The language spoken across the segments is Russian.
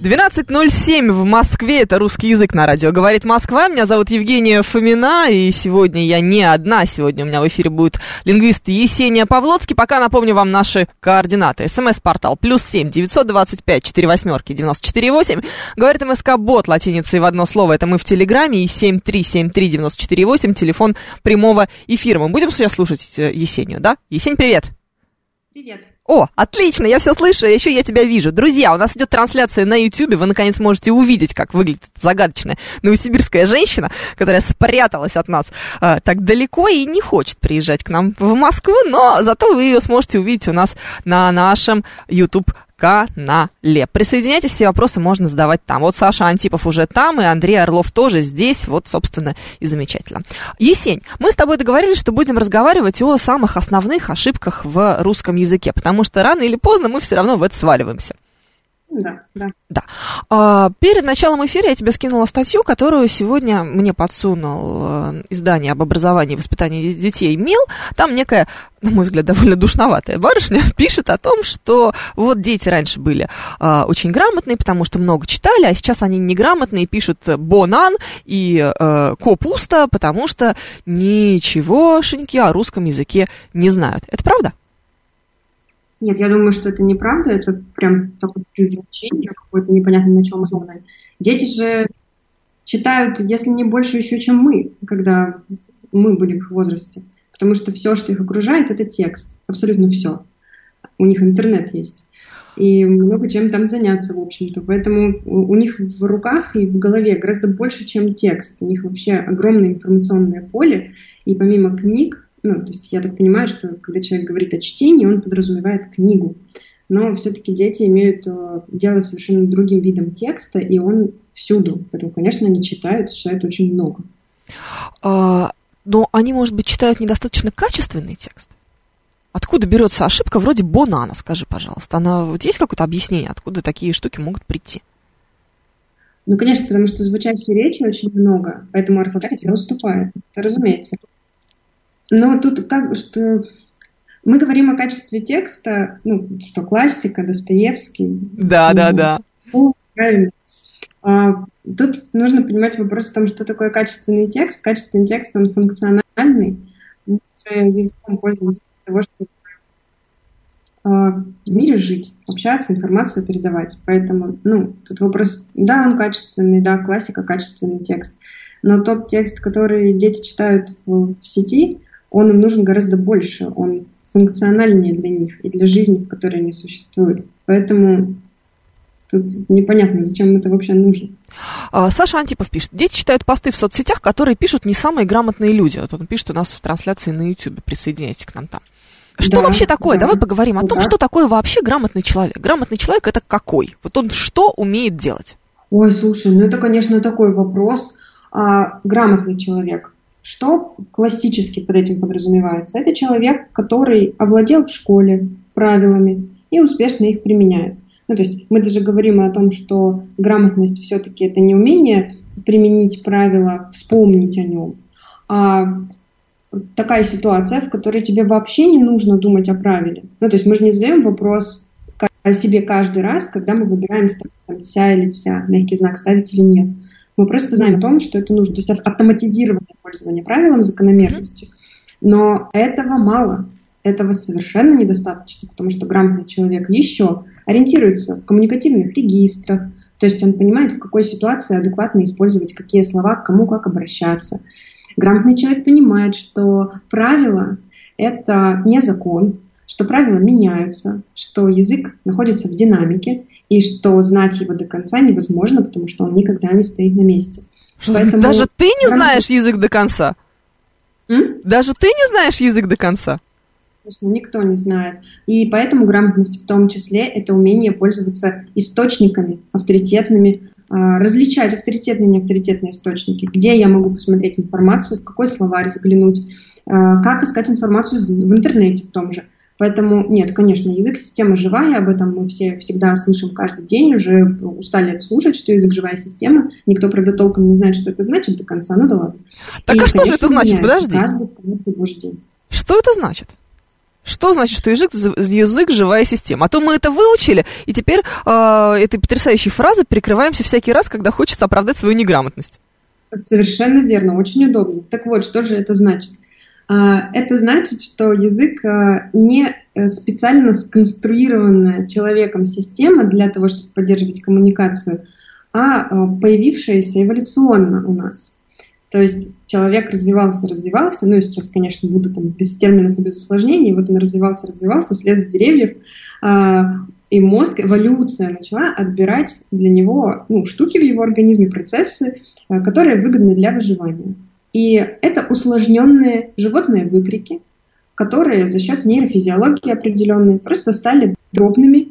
12.07 в Москве, это русский язык на радио. Говорит Москва, меня зовут Евгения Фомина, и сегодня я не одна, сегодня у меня в эфире будет лингвист Есения Павлоцкий. Пока напомню вам наши координаты. СМС-портал плюс семь девятьсот двадцать пять четыре восьмерки девяносто четыре восемь. Говорит МСК Бот латиницей в одно слово, это мы в Телеграме, и семь три семь три девяносто четыре восемь, телефон прямого эфира. Мы будем сейчас слушать э, Есению, да? Есень, привет! Привет. О, отлично, я все слышу, а еще я тебя вижу. Друзья, у нас идет трансляция на YouTube, вы наконец можете увидеть, как выглядит загадочная новосибирская женщина, которая спряталась от нас э, так далеко и не хочет приезжать к нам в Москву, но зато вы ее сможете увидеть у нас на нашем YouTube канале. Присоединяйтесь, все вопросы можно задавать там. Вот Саша Антипов уже там, и Андрей Орлов тоже здесь. Вот, собственно, и замечательно. Есень, мы с тобой договорились, что будем разговаривать о самых основных ошибках в русском языке, потому что рано или поздно мы все равно в это сваливаемся. Да, да. Да. А, перед началом эфира я тебе скинула статью, которую сегодня мне подсунул э, издание об образовании и воспитании детей МИЛ. Там некая, на мой взгляд, довольно душноватая барышня пишет о том, что вот дети раньше были а, очень грамотные, потому что много читали, а сейчас они неграмотные, пишут бонан и э, копуста, потому что ничегошеньки о русском языке не знают. Это правда? Нет, я думаю, что это неправда, это прям такое преувеличение какое-то непонятно на чем основанное. Дети же читают, если не больше еще, чем мы, когда мы были в их возрасте. Потому что все, что их окружает, это текст. Абсолютно все. У них интернет есть. И много чем там заняться, в общем-то. Поэтому у них в руках и в голове гораздо больше, чем текст. У них вообще огромное информационное поле. И помимо книг, ну, то есть я так понимаю, что когда человек говорит о чтении, он подразумевает книгу. Но все-таки дети имеют э, дело с совершенно другим видом текста, и он всюду. Поэтому, конечно, они читают, читают очень много. А, но они, может быть, читают недостаточно качественный текст. Откуда берется ошибка вроде банана, скажи, пожалуйста? Она, вот есть какое-то объяснение, откуда такие штуки могут прийти? Ну, конечно, потому что звучащей речи очень много, поэтому орфография уступает. Это разумеется. Но тут как бы что... Мы говорим о качестве текста, ну, что классика, Достоевский. Да, да, да. Ну, правильно. А, тут нужно понимать вопрос в том, что такое качественный текст. Качественный текст, он функциональный. Мы языком пользуемся для того, чтобы а, в мире жить, общаться, информацию передавать. Поэтому, ну, тут вопрос, да, он качественный, да, классика, качественный текст. Но тот текст, который дети читают в, в сети, он им нужен гораздо больше, он функциональнее для них и для жизни, в которой они существуют. Поэтому тут непонятно, зачем это вообще нужно. А, Саша Антипов пишет. Дети читают посты в соцсетях, которые пишут не самые грамотные люди. Вот он пишет у нас в трансляции на YouTube. Присоединяйтесь к нам там. Что Да, вообще такое? да. Давай поговорим о том, Да. что такое вообще грамотный человек. Грамотный человек это какой? Вот он что умеет делать? Ой, слушай, ну это, конечно, такой вопрос. А, грамотный человек. Что классически под этим подразумевается? Это человек, который овладел в школе правилами и успешно их применяет. Ну, то есть мы даже говорим о том, что грамотность все-таки это не умение применить правила, вспомнить о нем, а такая ситуация, в которой тебе вообще не нужно думать о правиле. Ну, то есть мы же не задаем вопрос о себе каждый раз, когда мы выбираем там, ся или ся, мягкий знак ставить или нет. Мы просто знаем о том, что это нужно. То есть автоматизированное пользование правилом, закономерностью. Но этого мало. Этого совершенно недостаточно, потому что грамотный человек еще ориентируется в коммуникативных регистрах, то есть он понимает, в какой ситуации адекватно использовать какие слова, к кому как обращаться. Грамотный человек понимает, что правила – это не закон, что правила меняются, что язык находится в динамике, и что знать его до конца невозможно, потому что он никогда не стоит на месте. Поэтому Даже ты не знаешь язык до конца? М? Даже ты не знаешь язык до конца? Конечно, никто не знает. И поэтому грамотность в том числе это умение пользоваться источниками авторитетными, а, различать авторитетные и неавторитетные источники, где я могу посмотреть информацию, в какой словарь заглянуть, а, как искать информацию в интернете в том же. Поэтому нет, конечно, язык система живая, об этом мы все всегда слышим каждый день, уже устали это слушать, что язык живая система. Никто, правда, толком не знает, что это значит до конца, ну да ладно. Так и, а что же это значит? Подожди. Каждый, день. Что это значит? Что значит, что язык, язык живая система? А то мы это выучили, и теперь э, этой потрясающей фразой прикрываемся всякий раз, когда хочется оправдать свою неграмотность. Совершенно верно, очень удобно. Так вот, что же это значит? А, это значит, что язык а, не э, специально сконструированная человеком система для того, чтобы поддерживать коммуникацию, а, а появившаяся эволюционно у нас. То есть человек развивался, развивался, ну и сейчас, конечно, буду там без терминов и без усложнений, вот он развивался, развивался, слез с деревьев, и мозг, эволюция начала отбирать для него ну, штуки в его организме, процессы, которые выгодны для выживания. И это усложненные животные выкрики, которые за счет нейрофизиологии определенной просто стали дробными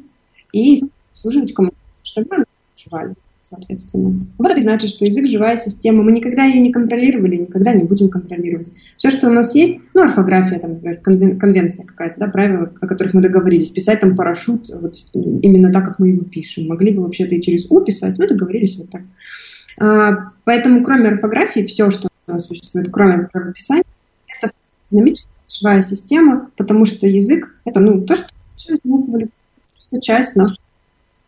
и служить коммуникации, чтобы мы выживали соответственно. Вот это значит, что язык – живая система. Мы никогда ее не контролировали, никогда не будем контролировать. Все, что у нас есть, ну, орфография, там, например, конвенция какая-то, да, правила, о которых мы договорились. Писать там парашют вот именно так, как мы его пишем. Могли бы вообще-то и через «у» писать, но договорились вот так. А, поэтому, кроме орфографии, все, что существует, кроме правописания, это динамическая живая система, потому что язык – это, ну, то, что просто часть нашего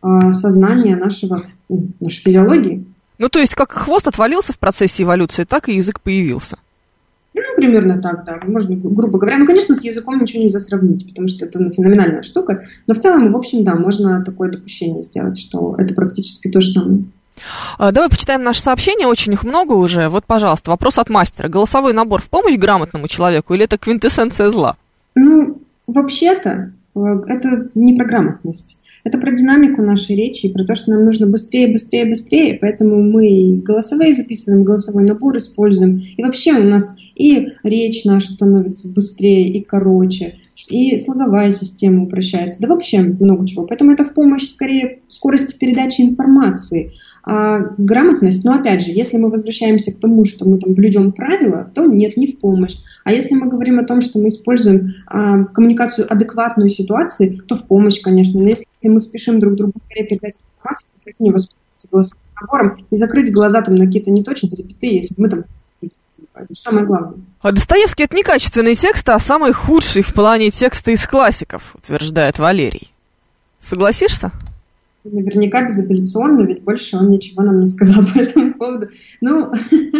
а, сознания нашего, ну, нашей физиологии. Ну, то есть, как хвост отвалился в процессе эволюции, так и язык появился. Ну, примерно так, да. Можно, грубо говоря. Ну, конечно, с языком ничего нельзя сравнить, потому что это ну, феноменальная штука. Но в целом, в общем, да, можно такое допущение сделать, что это практически то же самое. А, давай почитаем наше сообщение, очень их много уже. Вот, пожалуйста, вопрос от мастера. Голосовой набор в помощь грамотному человеку или это квинтэссенция зла? Ну, вообще-то, э, это не про грамотность. Это про динамику нашей речи и про то, что нам нужно быстрее, быстрее, быстрее, поэтому мы голосовые записываем, голосовой набор используем. И вообще у нас и речь наша становится быстрее и короче, и слоговая система упрощается, да вообще много чего. Поэтому это в помощь скорее скорости передачи информации – а грамотность, но опять же, если мы возвращаемся к тому, что мы там блюдем правила, то нет, не в помощь. А если мы говорим о том, что мы используем а, коммуникацию адекватную ситуации, то в помощь, конечно. Но если мы спешим друг другу скорее передать информацию, то не воспользоваться голосовым набором и закрыть глаза там на какие-то неточности, запятые, если мы там это самое главное. А Достоевский это некачественный текст, а самый худший в плане текста из классиков, утверждает Валерий. Согласишься? Наверняка безапелляционно, ведь больше он ничего нам не сказал по этому поводу. Ну,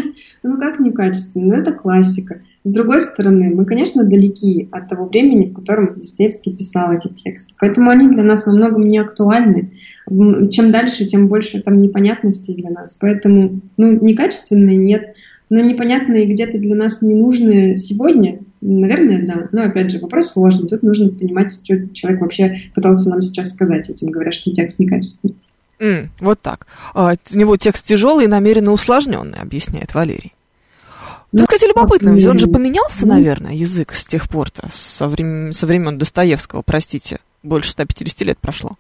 ну как некачественно? Ну, это классика. С другой стороны, мы, конечно, далеки от того времени, в котором Достоевский писал эти тексты. Поэтому они для нас во многом не актуальны. Чем дальше, тем больше там непонятностей для нас. Поэтому, ну, некачественные нет, но непонятные где-то для нас не нужны сегодня, Наверное, да. Но опять же, вопрос сложный. Тут нужно понимать, что человек вообще пытался нам сейчас сказать этим, говоря, что текст некачественный. Mm, вот так. А, у него текст тяжелый и намеренно усложненный, объясняет Валерий. Ну, кстати, любопытно, ведь он же поменялся, ну, наверное, язык с тех пор-то, со, времен, со времен Достоевского, простите, больше 150 лет прошло.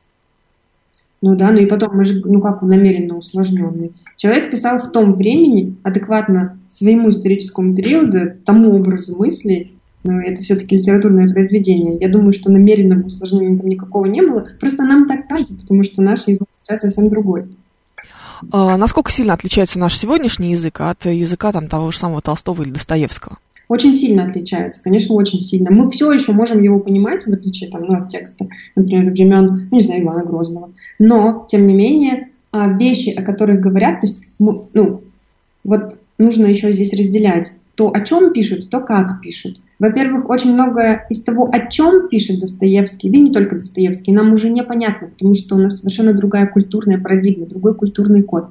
Ну да, ну и потом, мы же, ну как намеренно усложненный. Человек писал в том времени, адекватно своему историческому периоду, тому образу мысли, но это все-таки литературное произведение. Я думаю, что намеренного усложнения там никакого не было. Просто нам так кажется, потому что наш язык сейчас совсем другой. А, насколько сильно отличается наш сегодняшний язык от языка там, того же самого Толстого или Достоевского? Очень сильно отличается, конечно, очень сильно. Мы все еще можем его понимать, в отличие там, ну, от текста, например, времен, ну, не знаю, Ивана Грозного. Но, тем не менее, а, вещи, о которых говорят, то есть, ну, вот нужно еще здесь разделять то, о чем пишут, то, как пишут. Во-первых, очень многое из того, о чем пишет Достоевский, да и не только Достоевский, нам уже непонятно, потому что у нас совершенно другая культурная парадигма, другой культурный код.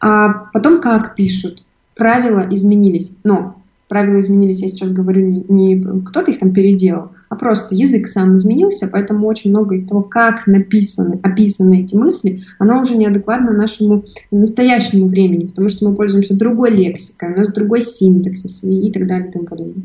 А потом, как пишут, правила изменились, но правила изменились, я сейчас говорю, не, не кто-то их там переделал, а просто язык сам изменился, поэтому очень много из того, как написаны, описаны эти мысли, оно уже неадекватно нашему настоящему времени, потому что мы пользуемся другой лексикой, у нас другой синтаксис и, так далее и тому подобное.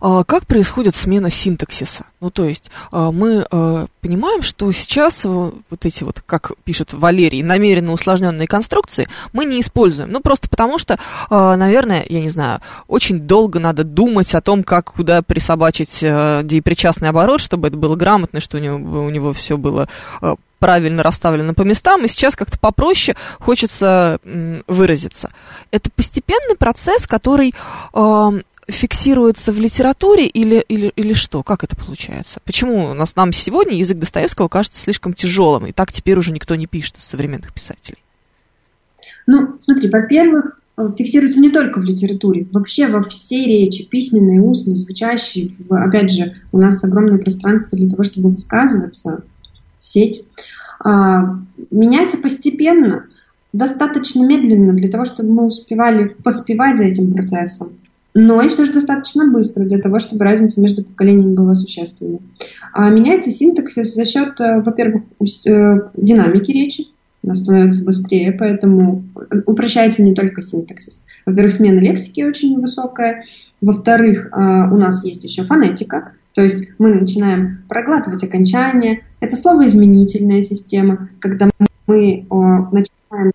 А как происходит смена синтаксиса? Ну, то есть а, мы а, понимаем, что сейчас вот эти вот, как пишет Валерий, намеренно усложненные конструкции мы не используем. Ну, просто потому что, наверное, я не знаю, очень долго надо думать о том, как куда присобачить депричастность частный оборот, чтобы это было грамотно, что у него, у него все было э, правильно расставлено по местам, и сейчас как-то попроще хочется выразиться. Это постепенный процесс, который э, фиксируется в литературе или, или, или что? Как это получается? Почему у нас, нам сегодня язык Достоевского кажется слишком тяжелым, и так теперь уже никто не пишет из современных писателей? Ну, смотри, во-первых, фиксируется не только в литературе, вообще во всей речи, письменной, устной, звучащей. Опять же, у нас огромное пространство для того, чтобы высказываться, сеть. А, меняется постепенно, достаточно медленно для того, чтобы мы успевали поспевать за этим процессом. Но и все же достаточно быстро для того, чтобы разница между поколениями была существенной. А меняется синтаксис за счет, э, во-первых, э, динамики речи, она становится быстрее, поэтому упрощается не только синтаксис. Во-первых, смена лексики очень высокая. Во-вторых, а, у нас есть еще фонетика, то есть мы начинаем проглатывать окончания. Это словоизменительная система, когда мы начинаем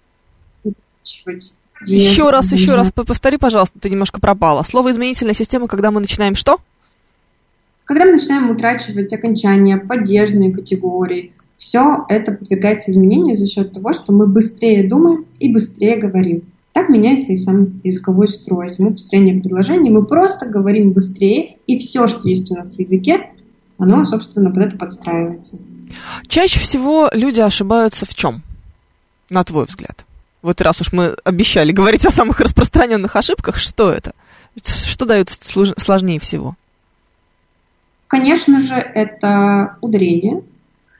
еще раз, еще раз повтори, пожалуйста, ты немножко пропала. Слово изменительная система, когда мы начинаем что? Когда мы начинаем утрачивать окончания, поддержные категории, все это подвергается изменению за счет того, что мы быстрее думаем и быстрее говорим. Так меняется и сам языковой строй, само построение предложений. Мы просто говорим быстрее, и все, что есть у нас в языке, оно, собственно, под это подстраивается. Чаще всего люди ошибаются в чем, на твой взгляд? Вот раз уж мы обещали говорить о самых распространенных ошибках, что это? Что дает сложнее всего? Конечно же, это ударение,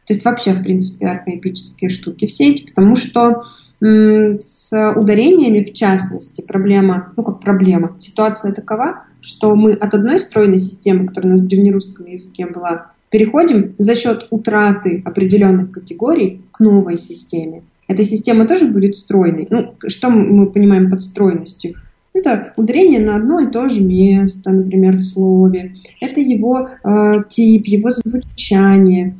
то есть вообще, в принципе, архаипические штуки все эти, потому что с ударениями, в частности, проблема, ну как проблема, ситуация такова, что мы от одной стройной системы, которая у нас в древнерусском языке была, переходим за счет утраты определенных категорий к новой системе. Эта система тоже будет стройной. Ну, что мы понимаем под стройностью? Это ударение на одно и то же место, например, в слове. Это его э, тип, его звучание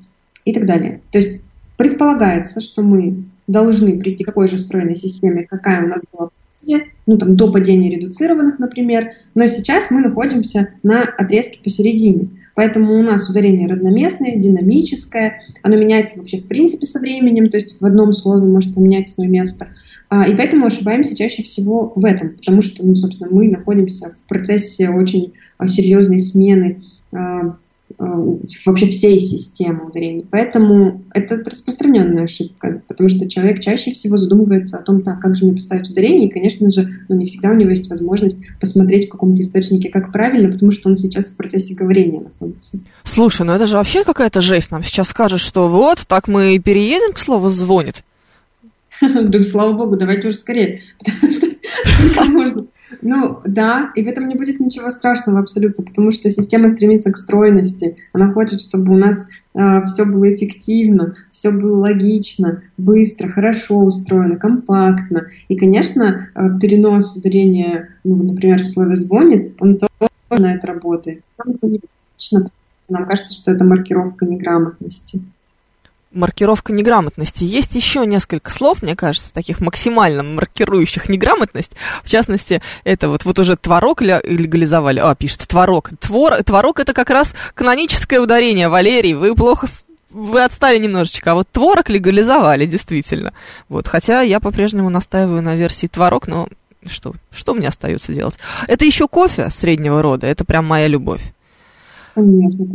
и так далее. То есть предполагается, что мы должны прийти к такой же стройной системе, какая у нас была ну, там, до падения редуцированных, например, но сейчас мы находимся на отрезке посередине. Поэтому у нас ударение разноместное, динамическое, оно меняется вообще в принципе со временем, то есть в одном слове может поменять свое место. А, и поэтому ошибаемся чаще всего в этом, потому что, ну, собственно, мы находимся в процессе очень а, серьезной смены а, вообще всей системы ударений. Поэтому это распространенная ошибка, потому что человек чаще всего задумывается о том, так, как же мне поставить ударение, и, конечно же, ну, не всегда у него есть возможность посмотреть в каком-то источнике, как правильно, потому что он сейчас в процессе говорения находится. Слушай, ну это же вообще какая-то жесть. Нам сейчас скажут, что вот, так мы и переедем к слову «звонит». Да, слава богу, давайте уже скорее, потому что можно ну, да, и в этом не будет ничего страшного абсолютно, потому что система стремится к стройности. Она хочет, чтобы у нас э, все было эффективно, все было логично, быстро, хорошо устроено, компактно. И, конечно, э, перенос ударения, ну, например, в слове «звонит», он тоже на это работает. Нам нам кажется, что это маркировка неграмотности маркировка неграмотности. Есть еще несколько слов, мне кажется, таких максимально маркирующих неграмотность. В частности, это вот, вот уже творог легализовали. А, пишет творог. Твор, творог это как раз каноническое ударение. Валерий, вы плохо вы отстали немножечко, а вот творог легализовали, действительно. Вот, хотя я по-прежнему настаиваю на версии творог, но что, что мне остается делать? Это еще кофе среднего рода, это прям моя любовь. Конечно.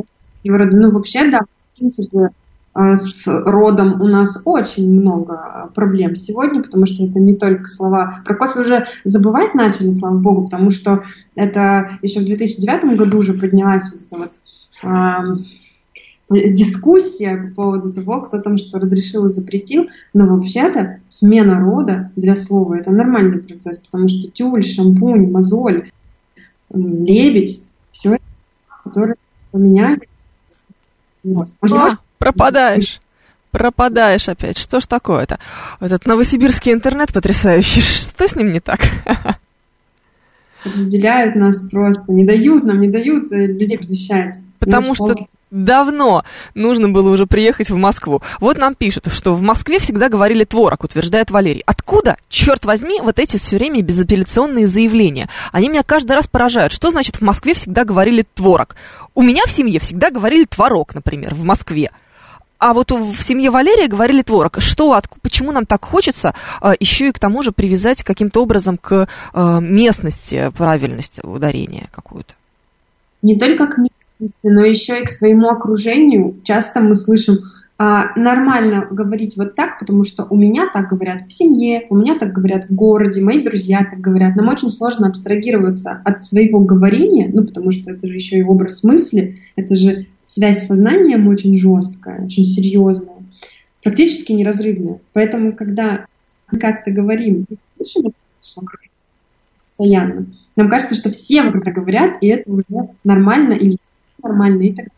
Ну, вообще, да, в принципе, с родом у нас очень много проблем сегодня, потому что это не только слова. Про кофе уже забывать начали, слава богу, потому что это еще в 2009 году уже поднялась вот эта вот э, дискуссия по поводу того, кто там что разрешил и запретил. Но вообще-то смена рода для слова это нормальный процесс, потому что тюль, шампунь, мозоль, лебедь, все это, которые поменяли А, пропадаешь. Пропадаешь опять. Что ж такое-то? Этот новосибирский интернет потрясающий. Что с ним не так? Разделяют нас просто. Не дают нам, не дают э, людей просвещать. Потому что давно нужно было уже приехать в Москву. Вот нам пишут, что в Москве всегда говорили творог, утверждает Валерий. Откуда, черт возьми, вот эти все время безапелляционные заявления? Они меня каждый раз поражают. Что значит в Москве всегда говорили творог? У меня в семье всегда говорили творог, например, в Москве. А вот в семье Валерия говорили творог. Что, от, почему нам так хочется а, еще и к тому же привязать каким-то образом к а, местности правильности ударения какую-то? Не только к местности, но еще и к своему окружению. Часто мы слышим, а, нормально говорить вот так, потому что у меня так говорят в семье, у меня так говорят в городе, мои друзья так говорят. Нам очень сложно абстрагироваться от своего говорения, ну, потому что это же еще и образ мысли, это же связь с сознанием очень жесткая, очень серьезная, практически неразрывная. Поэтому, когда мы как-то говорим, постоянно, нам кажется, что все вокруг говорят, и это уже нормально или нормально и так далее.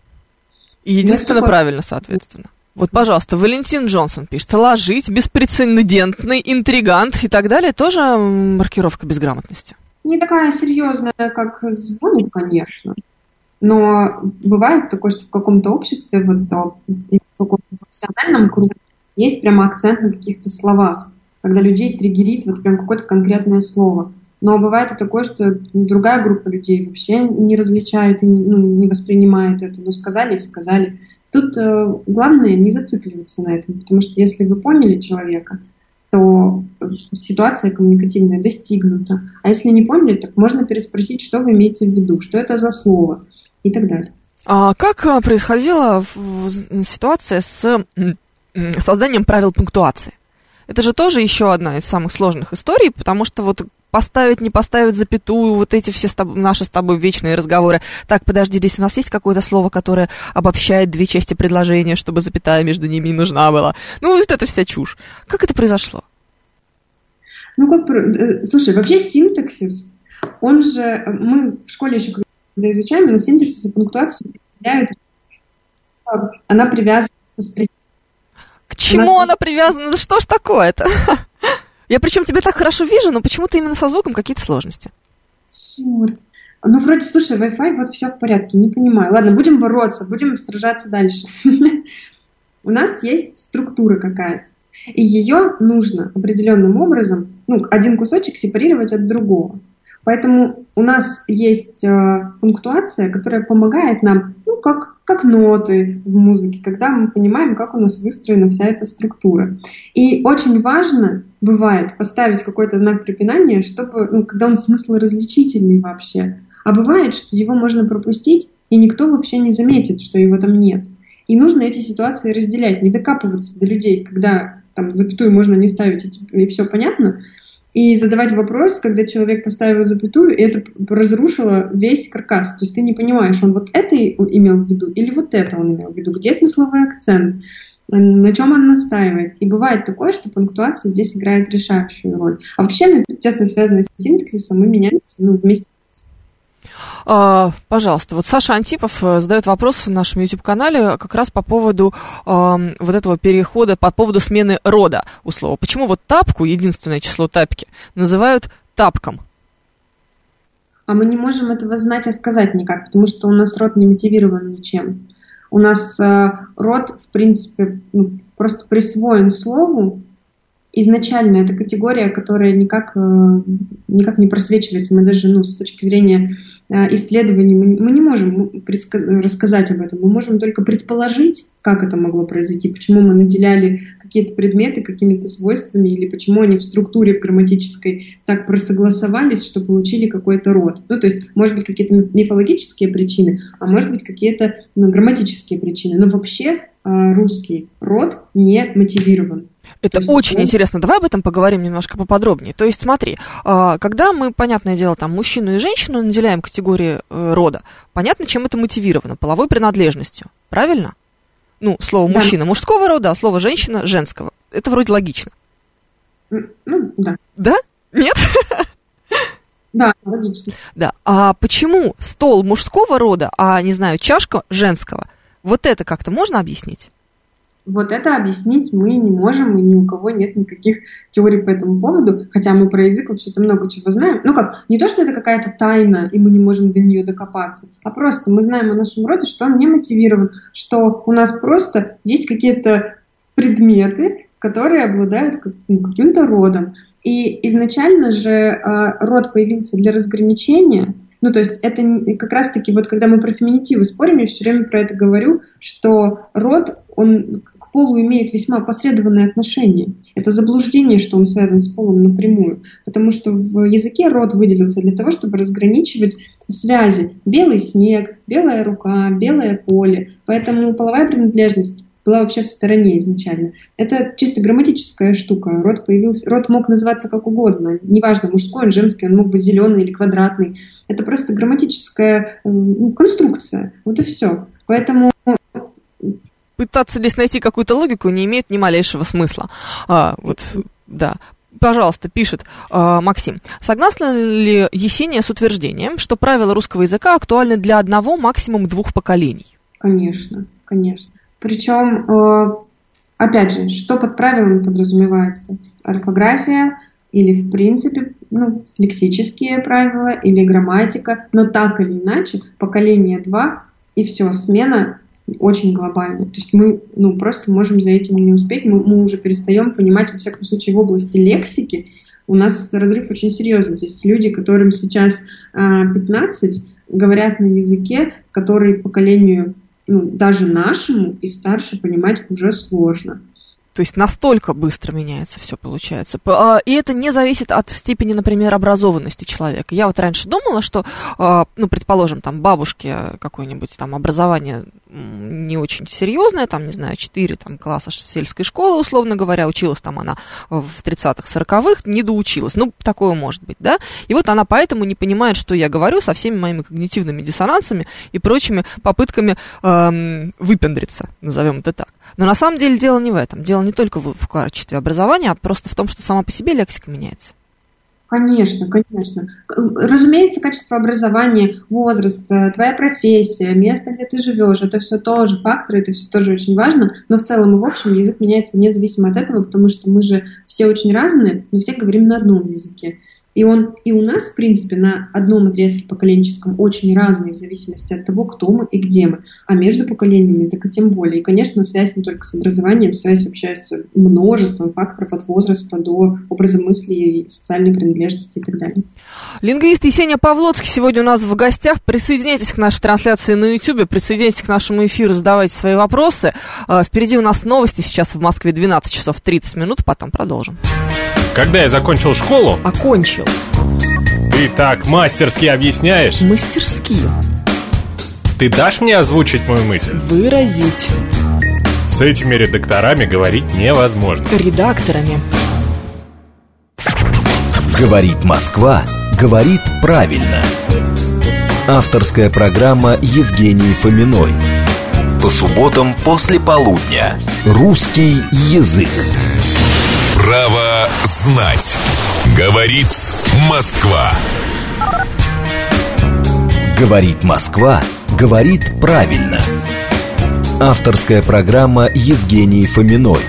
И единственно такое... правильно, соответственно. Вот, пожалуйста, Валентин Джонсон пишет, ложить, беспрецедентный, интригант и так далее, тоже маркировка безграмотности. Не такая серьезная, как звонит, конечно. Но бывает такое, что в каком-то обществе, вот в каком-то профессиональном круге есть прямо акцент на каких-то словах, когда людей триггерит вот прям какое-то конкретное слово. Но бывает и такое, что другая группа людей вообще не различает и не, ну, не воспринимает это. Ну, сказали и сказали. Тут э, главное не зацикливаться на этом, потому что если вы поняли человека, то ситуация коммуникативная достигнута. А если не поняли, так можно переспросить, что вы имеете в виду, что это за слово и так далее. А как а, происходила ситуация с созданием правил пунктуации? Это же тоже еще одна из самых сложных историй, потому что вот поставить, не поставить запятую, вот эти все с тобой, наши с тобой вечные разговоры. Так, подожди, здесь у нас есть какое-то слово, которое обобщает две части предложения, чтобы запятая между ними нужна была. Ну, вот это вся чушь. Как это произошло? Ну, как... Э, слушай, вообще синтаксис, он же... Мы в школе еще когда изучаем, на синтаксис и пунктуацию определяют, она привязана к восприятию. К чему она, она привязана? Что ж такое-то? Я причем тебя так хорошо вижу, но почему-то именно со звуком какие-то сложности. Черт. Ну, вроде, слушай, Wi-Fi, вот все в порядке, не понимаю. Ладно, будем бороться, будем сражаться дальше. У нас есть структура какая-то, и ее нужно определенным образом, ну, один кусочек сепарировать от другого. Поэтому у нас есть э, пунктуация, которая помогает нам, ну, как, как ноты в музыке, когда мы понимаем, как у нас выстроена вся эта структура. И очень важно бывает поставить какой-то знак препинания, чтобы, ну, когда он смысл различительный вообще. А бывает, что его можно пропустить, и никто вообще не заметит, что его там нет. И нужно эти ситуации разделять, не докапываться до людей, когда там запятую можно не ставить, и, все понятно, и задавать вопрос, когда человек поставил запятую, и это разрушило весь каркас. То есть ты не понимаешь, он вот это имел в виду или вот это он имел в виду, где смысловой акцент, на чем он настаивает. И бывает такое, что пунктуация здесь играет решающую роль. А вообще, ну, часто связано с синтаксисом и меняется ну, вместе а, пожалуйста, вот Саша Антипов э, задает вопрос в нашем YouTube-канале как раз по поводу а, вот этого перехода, по поводу смены рода у слова. Почему вот тапку, единственное число тапки, называют тапком? А мы не можем этого знать, а сказать никак, потому что у нас род не мотивирован ничем. У нас э, род, в принципе, ну, просто присвоен слову, изначально это категория, которая никак, э, никак не просвечивается. Мы даже ну, с точки зрения э, исследований мы не можем рассказать об этом. Мы можем только предположить, как это могло произойти, почему мы наделяли какие-то предметы какими-то свойствами или почему они в структуре в грамматической так просогласовались, что получили какой-то род. Ну, то есть, может быть, какие-то мифологические причины, а может быть, какие-то ну, грамматические причины. Но вообще э, русский род не мотивирован. Это очень интересно. Давай об этом поговорим немножко поподробнее. То есть, смотри, а, когда мы, понятное дело, там мужчину и женщину наделяем категории э, рода, понятно, чем это мотивировано? Половой принадлежностью. Правильно? Ну, слово да. мужчина мужского рода, а слово женщина женского. Это вроде логично. Ну, да. Да? Нет? Да, логично. Да. А почему стол мужского рода, а, не знаю, чашка женского? Вот это как-то можно объяснить? Вот это объяснить мы не можем, и ни у кого нет никаких теорий по этому поводу, хотя мы про язык вообще-то много чего знаем. Ну как, не то, что это какая-то тайна, и мы не можем до нее докопаться, а просто мы знаем о нашем роде, что он не мотивирован, что у нас просто есть какие-то предметы, которые обладают ну, каким-то родом. И изначально же э, род появился для разграничения, ну, то есть это как раз-таки, вот когда мы про феминитивы спорим, я все время про это говорю, что род, он полу имеет весьма посредованное отношение. Это заблуждение, что он связан с полом напрямую, потому что в языке род выделился для того, чтобы разграничивать связи. Белый снег, белая рука, белое поле. Поэтому половая принадлежность была вообще в стороне изначально. Это чисто грамматическая штука. Род появился, род мог называться как угодно. Неважно, мужской он, женский, он мог быть зеленый или квадратный. Это просто грамматическая э, конструкция. Вот и все. Поэтому пытаться здесь найти какую-то логику не имеет ни малейшего смысла. А, вот, да. Пожалуйста, пишет э, Максим. Согласна ли Есения с утверждением, что правила русского языка актуальны для одного, максимум двух поколений? Конечно, конечно. Причем, э, опять же, что под правилами подразумевается? Орфография или, в принципе, ну, лексические правила или грамматика, но так или иначе, поколение два, и все, смена очень глобально. То есть мы ну, просто можем за этим не успеть, мы, мы уже перестаем понимать, во всяком случае, в области лексики, у нас разрыв очень серьезный. То есть люди, которым сейчас а, 15, говорят на языке, который поколению ну, даже нашему и старше понимать уже сложно. То есть настолько быстро меняется все получается. А, и это не зависит от степени, например, образованности человека. Я вот раньше думала, что, а, ну, предположим, там бабушке какое-нибудь там образование не очень серьезное, там, не знаю, 4 там, класса сельской школы, условно говоря, училась там она в 30-х, 40-х, не доучилась. Ну, такое может быть, да? И вот она поэтому не понимает, что я говорю со всеми моими когнитивными диссонансами и прочими попытками эм, выпендриться, назовем это так. Но на самом деле дело не в этом. Дело не только в, в качестве образования, а просто в том, что сама по себе лексика меняется. Конечно, конечно. Разумеется, качество образования, возраст, э, твоя профессия, место, где ты живешь, это все тоже факторы, это все тоже очень важно, но в целом и в общем язык меняется независимо от этого, потому что мы же все очень разные, но все говорим на одном языке. И он и у нас, в принципе, на одном отрезке поколенческом очень разный в зависимости от того, кто мы и где мы. А между поколениями так и тем более. И, конечно, связь не только с образованием, связь вообще с множеством факторов от возраста до образа мысли, социальной принадлежности и так далее. Лингвист Есения Павлоцкий сегодня у нас в гостях. Присоединяйтесь к нашей трансляции на YouTube, присоединяйтесь к нашему эфиру, задавайте свои вопросы. А, впереди у нас новости. Сейчас в Москве 12 часов 30 минут, потом продолжим. Когда я закончил школу... Окончил. Ты так мастерски объясняешь. Мастерски. Ты дашь мне озвучить мою мысль? Выразить. С этими редакторами говорить невозможно. Редакторами. Говорит Москва. Говорит правильно. Авторская программа Евгении Фоминой. По субботам после полудня. Русский язык. Право знать. Говорит Москва. Говорит Москва. Говорит правильно. Авторская программа Евгении Фоминой.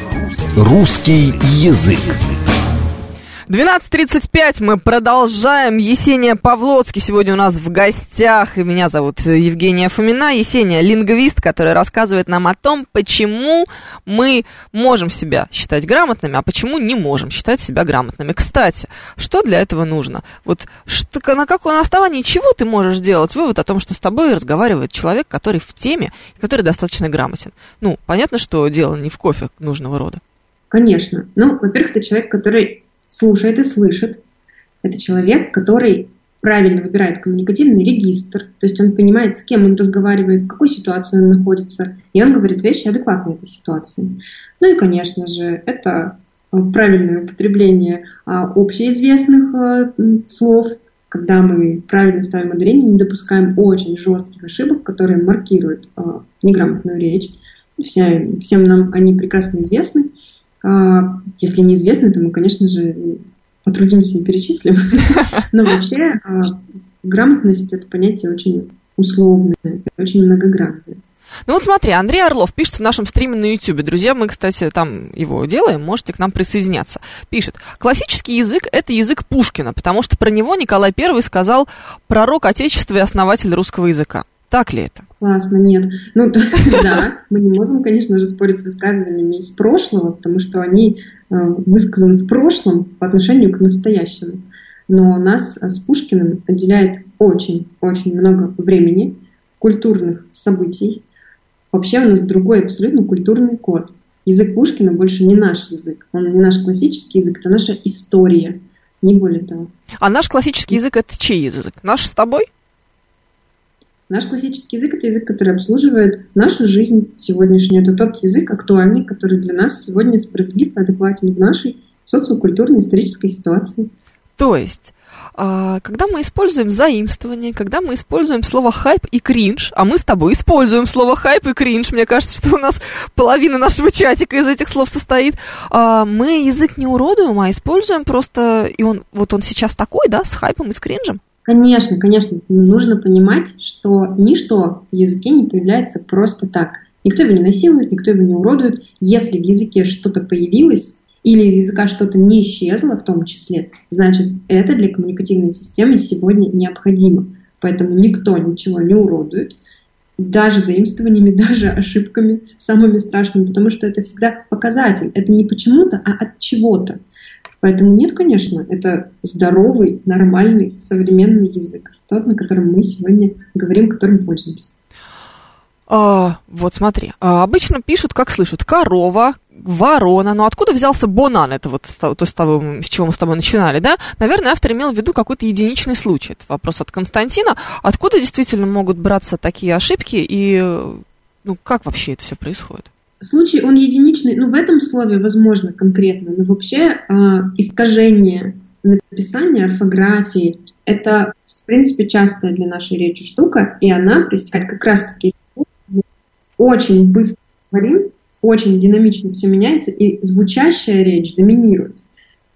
Русский язык. 12.35 мы продолжаем. Есения Павлоцкий сегодня у нас в гостях. И меня зовут Евгения Фомина. Есения – лингвист, который рассказывает нам о том, почему мы можем себя считать грамотными, а почему не можем считать себя грамотными. Кстати, что для этого нужно? Вот что, на каком основании чего ты можешь сделать вывод о том, что с тобой разговаривает человек, который в теме, который достаточно грамотен? Ну, понятно, что дело не в кофе нужного рода. Конечно. Ну, во-первых, это человек, который слушает и слышит. Это человек, который правильно выбирает коммуникативный регистр, то есть он понимает, с кем он разговаривает, в какой ситуации он находится, и он говорит вещи адекватные этой ситуации. Ну и, конечно же, это правильное употребление а, общеизвестных а, слов, когда мы правильно ставим ударение, не допускаем очень жестких ошибок, которые маркируют а, неграмотную речь. Все, всем нам они прекрасно известны. А, если неизвестны, то мы, конечно же, потрудимся и перечислим. Но вообще а, грамотность – это понятие очень условное, очень многогранное. Ну вот смотри, Андрей Орлов пишет в нашем стриме на YouTube. Друзья, мы, кстати, там его делаем, можете к нам присоединяться. Пишет, классический язык – это язык Пушкина, потому что про него Николай I сказал пророк Отечества и основатель русского языка. Так ли это? Классно, нет. Ну, да, мы не можем, конечно же, спорить с высказываниями из прошлого, потому что они э, высказаны в прошлом по отношению к настоящему. Но нас с Пушкиным отделяет очень-очень много времени, культурных событий, Вообще у нас другой абсолютно культурный код. Язык Пушкина больше не наш язык. Он не наш классический язык, это наша история. Не более того. А наш классический язык это чей язык? Наш с тобой? Наш классический язык – это язык, который обслуживает нашу жизнь сегодняшнюю. Это тот язык актуальный, который для нас сегодня справедлив и адекватен в нашей социокультурной исторической ситуации. То есть а, когда мы используем заимствование, когда мы используем слово хайп и кринж, а мы с тобой используем слово хайп и кринж, мне кажется, что у нас половина нашего чатика из этих слов состоит, а, мы язык не уродуем, а используем просто, и он, вот он сейчас такой, да, с хайпом и с кринжем. Конечно, конечно, нужно понимать, что ничто в языке не появляется просто так. Никто его не насилует, никто его не уродует. Если в языке что-то появилось, или из языка что-то не исчезло в том числе, значит, это для коммуникативной системы сегодня необходимо. Поэтому никто ничего не уродует, даже заимствованиями, даже ошибками самыми страшными, потому что это всегда показатель. Это не почему-то, а от чего-то. Поэтому нет, конечно, это здоровый, нормальный, современный язык, тот, на котором мы сегодня говорим, которым пользуемся. А, вот смотри, а, обычно пишут, как слышат, корова, ворона, но откуда взялся Бонан, это вот то, с, того, с чего мы с тобой начинали, да? Наверное, автор имел в виду какой-то единичный случай. Это вопрос от Константина. Откуда действительно могут браться такие ошибки и ну, как вообще это все происходит? Случай, он единичный, ну, в этом слове, возможно, конкретно, но вообще э, искажение написания, орфографии, это, в принципе, частая для нашей речи штука, и она проистекает как раз-таки очень быстро говорим, очень динамично все меняется, и звучащая речь доминирует.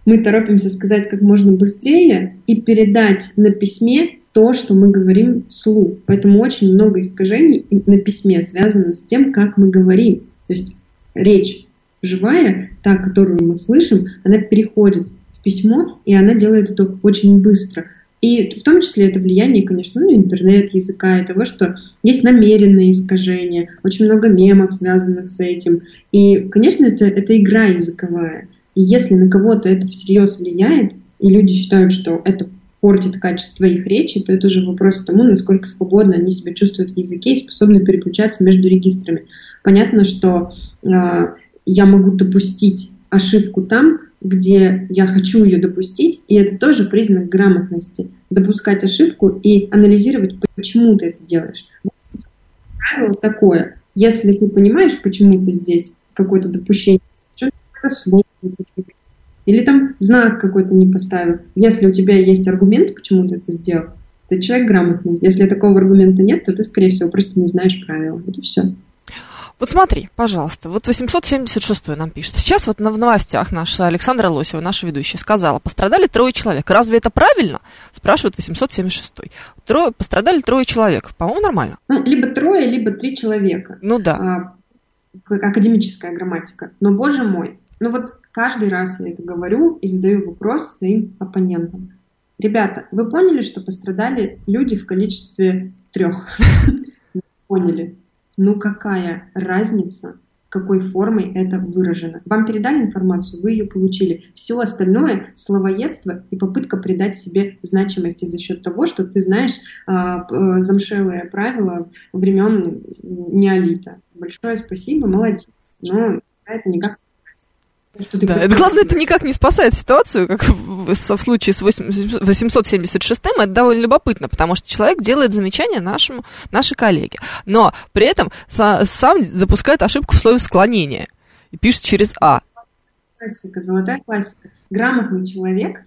Мы торопимся сказать как можно быстрее и передать на письме то, что мы говорим вслух. Поэтому очень много искажений на письме связано с тем, как мы говорим. То есть речь живая, та, которую мы слышим, она переходит в письмо, и она делает это очень быстро. И в том числе это влияние, конечно, ну, интернет, языка и того, что есть намеренные искажения, очень много мемов, связанных с этим. И, конечно, это, это игра языковая. И если на кого-то это всерьез влияет, и люди считают, что это портит качество их речи, то это уже вопрос к тому, насколько свободно они себя чувствуют в языке и способны переключаться между регистрами. Понятно, что э, я могу допустить ошибку там, где я хочу ее допустить, и это тоже признак грамотности. Допускать ошибку и анализировать, почему ты это делаешь. Правило такое. Если ты понимаешь, почему ты здесь какое-то допущение, или там знак какой-то не поставил. Если у тебя есть аргумент, почему ты это сделал, ты человек грамотный. Если такого аргумента нет, то ты, скорее всего, просто не знаешь правила. И все. Вот смотри, пожалуйста, вот 876 нам пишет. Сейчас вот в новостях наша Александра Лосева, наша ведущая, сказала, пострадали трое человек. Разве это правильно? Спрашивает 876. Трое, пострадали трое человек. По-моему, нормально. Ну, либо трое, либо три человека. Ну да. А, академическая грамматика. Но, боже мой, ну вот каждый раз я это говорю и задаю вопрос своим оппонентам. Ребята, вы поняли, что пострадали люди в количестве трех? Поняли ну какая разница, какой формой это выражено. Вам передали информацию, вы ее получили. Все остальное – словоедство и попытка придать себе значимости за счет того, что ты знаешь а, замшелые правила времен неолита. Большое спасибо, молодец. Но это никак что да, это, главное, это никак не спасает ситуацию, как в, в случае с 876-м, это довольно любопытно, потому что человек делает замечание нашему, нашей коллеге, но при этом са, сам допускает ошибку в слове склонения и пишет через «а». Классика, золотая классика. Грамотный человек,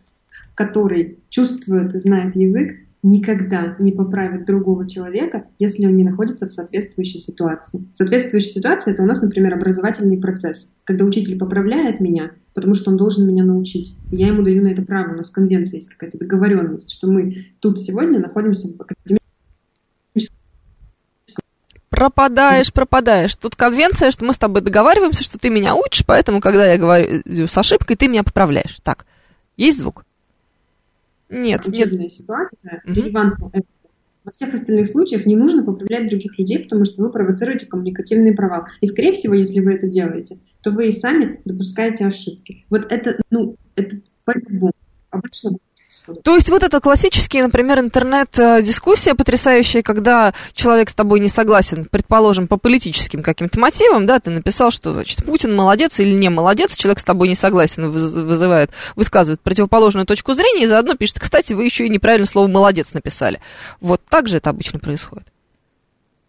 который чувствует и знает язык, никогда не поправит другого человека, если он не находится в соответствующей ситуации. Соответствующая ситуация – это у нас, например, образовательный процесс, когда учитель поправляет меня, потому что он должен меня научить. Я ему даю на это право, у нас конвенция есть какая-то договоренность, что мы тут сегодня находимся в академии пропадаешь, пропадаешь. Тут конвенция, что мы с тобой договариваемся, что ты меня учишь, поэтому, когда я говорю с ошибкой, ты меня поправляешь. Так, есть звук? Нет, нет. Ситуация релевантна. Это Во всех остальных случаях не нужно поправлять других людей, потому что вы провоцируете коммуникативный провал. И, скорее всего, если вы это делаете, то вы и сами допускаете ошибки. Вот это, ну, это по-любому. Обычно. То есть вот это классические, например, интернет-дискуссия потрясающая, когда человек с тобой не согласен, предположим, по политическим каким-то мотивам, да, ты написал, что, значит, Путин молодец или не молодец, человек с тобой не согласен, выз- вызывает, высказывает противоположную точку зрения и заодно пишет, кстати, вы еще и неправильно слово «молодец» написали. Вот так же это обычно происходит.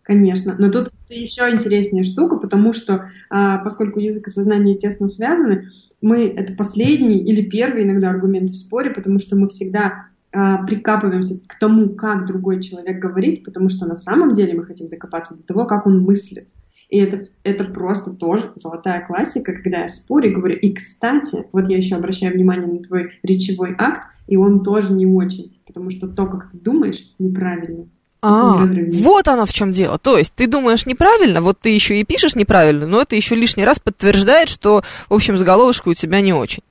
Конечно, но тут еще интереснее штука, потому что а, поскольку язык и сознание тесно связаны, мы это последний или первый иногда аргумент в споре, потому что мы всегда а, прикапываемся к тому, как другой человек говорит, потому что на самом деле мы хотим докопаться до того, как он мыслит. И это, это просто тоже золотая классика, когда я спорю и говорю, и кстати, вот я еще обращаю внимание на твой речевой акт, и он тоже не очень, потому что то, как ты думаешь, неправильно. А, вот оно в чем дело. То есть ты думаешь неправильно, вот ты еще и пишешь неправильно, но это еще лишний раз подтверждает, что, в общем, заголовочка у тебя не очень.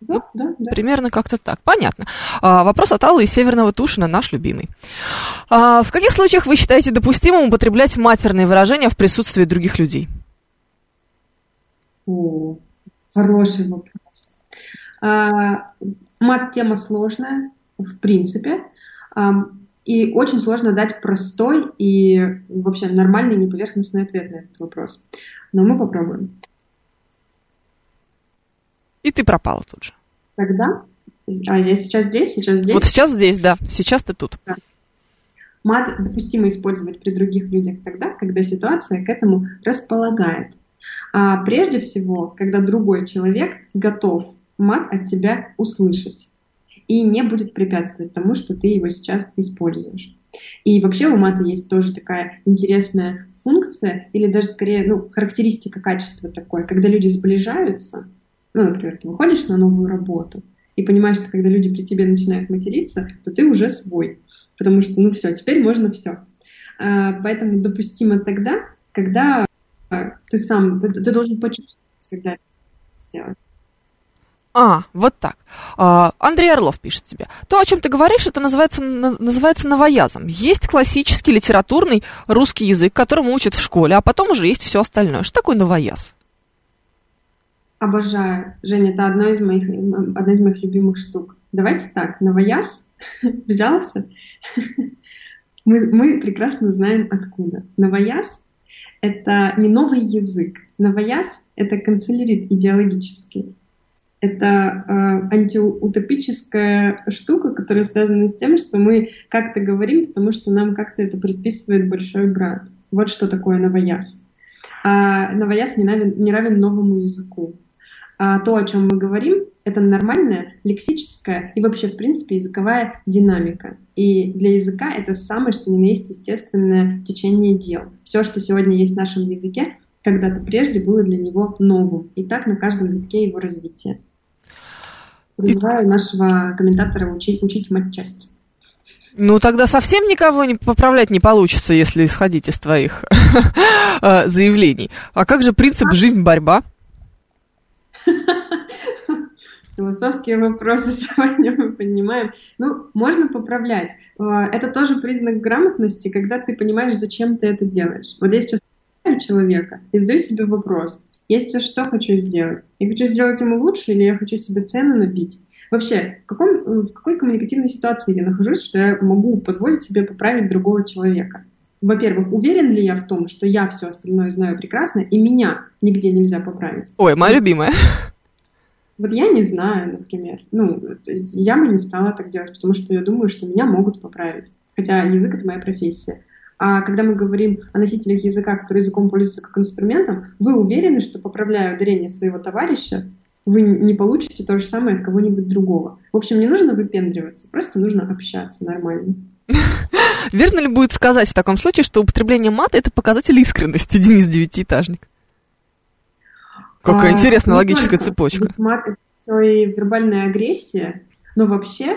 Да, да, да. Примерно как-то так. Понятно. А, вопрос от Аллы из Северного Тушина, наш любимый. А, в каких случаях вы считаете допустимым употреблять матерные выражения в присутствии других людей? О, хороший вопрос. А, мат тема сложная, в принципе, Ам, и очень сложно дать простой и вообще нормальный неповерхностный ответ на этот вопрос. Но мы попробуем. И ты пропала тут же. Тогда, а я сейчас здесь, сейчас здесь. Вот сейчас здесь, да. Сейчас ты тут. Мат допустимо использовать при других людях тогда, когда ситуация к этому располагает. А прежде всего, когда другой человек готов мат от тебя услышать и не будет препятствовать тому, что ты его сейчас используешь. И вообще у мата есть тоже такая интересная функция, или даже скорее ну, характеристика качества такое, когда люди сближаются, ну, например, ты выходишь на новую работу, и понимаешь, что когда люди при тебе начинают материться, то ты уже свой. Потому что, ну все, теперь можно все. А, поэтому допустимо тогда, когда а, ты сам, ты, ты должен почувствовать, когда это сделать. А, вот так. А, Андрей Орлов пишет тебе. То, о чем ты говоришь, это называется, на- называется новоязом. Есть классический литературный русский язык, которому учат в школе, а потом уже есть все остальное. Что такое новояз? Обожаю. Женя, это одно из моих, одна из моих любимых штук. Давайте так, новояз взялся. Мы, мы прекрасно знаем откуда. Новояз — это не новый язык. Новояз — это канцелярит идеологический. Это э, антиутопическая штука, которая связана с тем, что мы как-то говорим, потому что нам как-то это предписывает большой брат. Вот что такое новояз. А новояз не равен, не равен новому языку. А то, о чем мы говорим, это нормальная лексическая и вообще, в принципе, языковая динамика. И для языка это самое, что ни на есть естественное течение дел. Все, что сегодня есть в нашем языке, когда-то прежде было для него новым. И так на каждом витке его развития. Призываю нашего комментатора учить, учить матчасть. Ну, тогда совсем никого не поправлять не получится, если исходить из твоих э, заявлений. А как же принцип «жизнь-борьба»? Философские вопросы сегодня мы понимаем. Ну, можно поправлять. Э, Это тоже признак грамотности, когда ты понимаешь, зачем ты это делаешь. Вот я сейчас человека и задаю себе вопрос. Я сейчас что хочу сделать? Я хочу сделать ему лучше или я хочу себе цену набить? Вообще, в, каком, в какой коммуникативной ситуации я нахожусь, что я могу позволить себе поправить другого человека? Во-первых, уверен ли я в том, что я все остальное знаю прекрасно, и меня нигде нельзя поправить? Ой, моя любимая. Вот я не знаю, например. Ну, есть я бы не стала так делать, потому что я думаю, что меня могут поправить. Хотя язык — это моя профессия. А когда мы говорим о носителях языка, которые языком пользуются как инструментом, вы уверены, что поправляя ударение своего товарища, вы не получите то же самое от кого-нибудь другого. В общем, не нужно выпендриваться, просто нужно общаться нормально. Верно ли будет сказать в таком случае, что употребление мата – это показатель искренности, Денис Девятиэтажник? Какая А, интересная логическая только. цепочка. Мат — это еще и вербальная агрессия, но вообще,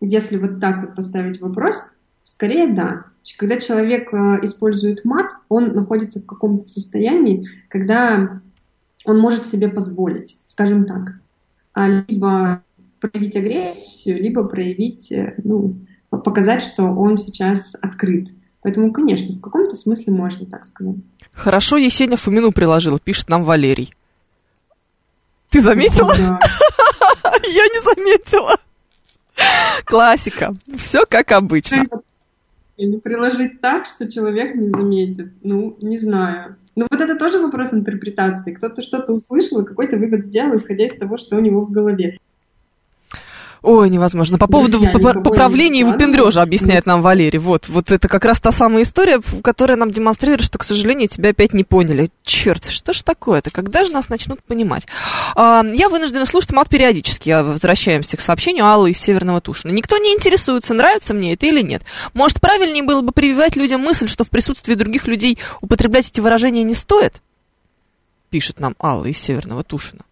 если вот так вот поставить вопрос, Скорее, да. Когда человек э, использует мат, он находится в каком-то состоянии, когда он может себе позволить, скажем так, а, либо проявить агрессию, либо проявить, э, ну, показать, что он сейчас открыт. Поэтому, конечно, в каком-то смысле можно так сказать. Хорошо, Есеня Фомину приложила, пишет нам Валерий. Ты заметила? Да. Я не заметила. Классика. Все как обычно. Или приложить так, что человек не заметит. Ну, не знаю. Ну, вот это тоже вопрос интерпретации. Кто-то что-то услышал и какой-то вывод сделал, исходя из того, что у него в голове. Ой, невозможно. По поводу Друзья, поправления и выпендрежа объясняет нам Валерий. Вот, вот это как раз та самая история, которая нам демонстрирует, что, к сожалению, тебя опять не поняли. Черт, что ж такое-то? Когда же нас начнут понимать? А, я вынуждена слушать мат периодически. Я возвращаемся к сообщению Аллы из Северного Тушина. Никто не интересуется, нравится мне это или нет. Может, правильнее было бы прививать людям мысль, что в присутствии других людей употреблять эти выражения не стоит? Пишет нам Алла из Северного Тушина.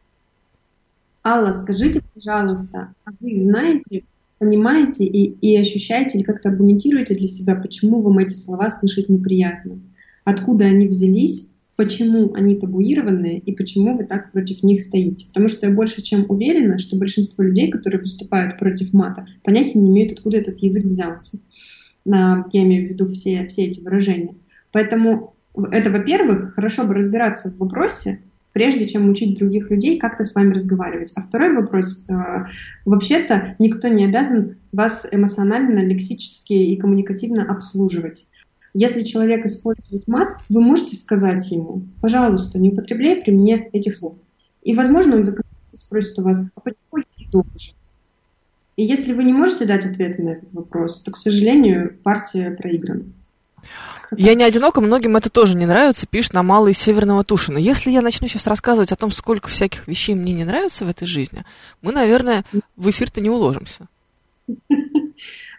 Алла, скажите, пожалуйста, а вы знаете, понимаете и, и ощущаете или как-то аргументируете для себя, почему вам эти слова слышать неприятно? Откуда они взялись? Почему они табуированные и почему вы так против них стоите? Потому что я больше чем уверена, что большинство людей, которые выступают против мата, понятия не имеют, откуда этот язык взялся. Я имею в виду все, все эти выражения. Поэтому это, во-первых, хорошо бы разбираться в вопросе, прежде чем учить других людей как-то с вами разговаривать. А второй вопрос. Э, вообще-то никто не обязан вас эмоционально, лексически и коммуникативно обслуживать. Если человек использует мат, вы можете сказать ему, пожалуйста, не употребляй при мне этих слов. И, возможно, он спросит у вас, а почему я не должен? И если вы не можете дать ответ на этот вопрос, то, к сожалению, партия проиграна. Я не одинока, многим это тоже не нравится, пишет на Малый Северного Тушина. Если я начну сейчас рассказывать о том, сколько всяких вещей мне не нравится в этой жизни, мы, наверное, в эфир-то не уложимся.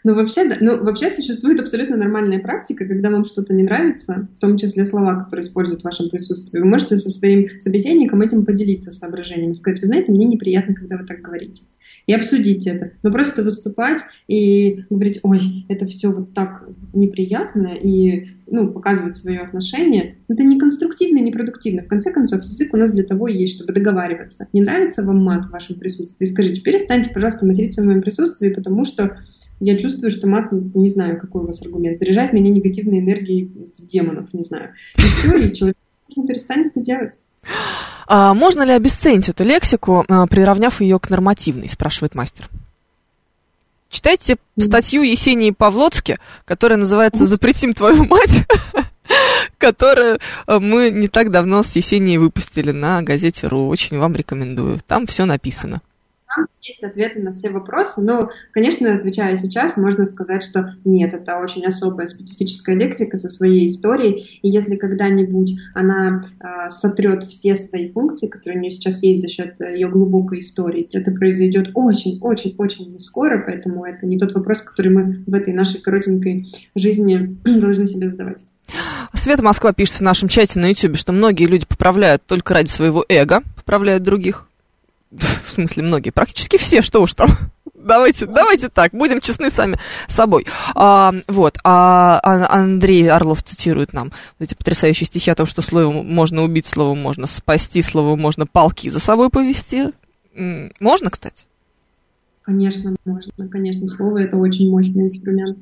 Ну вообще, ну, вообще существует абсолютно нормальная практика, когда вам что-то не нравится, в том числе слова, которые используют в вашем присутствии. Вы можете со своим собеседником этим поделиться соображениями, сказать, вы знаете, мне неприятно, когда вы так говорите и обсудить это. Но просто выступать и говорить, ой, это все вот так неприятно, и ну, показывать свое отношение, это не конструктивно и не продуктивно. В конце концов, язык у нас для того и есть, чтобы договариваться. Не нравится вам мат в вашем присутствии? Скажите, перестаньте, пожалуйста, материться в моем присутствии, потому что я чувствую, что мат, не знаю, какой у вас аргумент, заряжает меня негативной энергией демонов, не знаю. И все, и человек перестанет это делать. А можно ли обесценить эту лексику, а, приравняв ее к нормативной, спрашивает мастер. Читайте статью Есении Павлоцки, которая называется «Запретим твою мать», которую а, мы не так давно с Есенией выпустили на газете «Ру». Очень вам рекомендую. Там все написано там есть ответы на все вопросы. Но, конечно, отвечая сейчас, можно сказать, что нет, это очень особая специфическая лексика со своей историей. И если когда-нибудь она э, сотрет все свои функции, которые у нее сейчас есть за счет ее глубокой истории, это произойдет очень-очень-очень скоро, поэтому это не тот вопрос, который мы в этой нашей коротенькой жизни должны себе задавать. Света Москва пишет в нашем чате на YouTube, что многие люди поправляют только ради своего эго, поправляют других. в смысле многие, практически все, что уж там. Давайте, давайте так, будем честны сами с собой. А, вот, а, а Андрей Орлов цитирует нам эти потрясающие стихи о том, что словом можно убить, словом можно спасти, словом можно палки за собой повести. Можно, кстати? Конечно, можно, конечно, слово это очень мощный инструмент.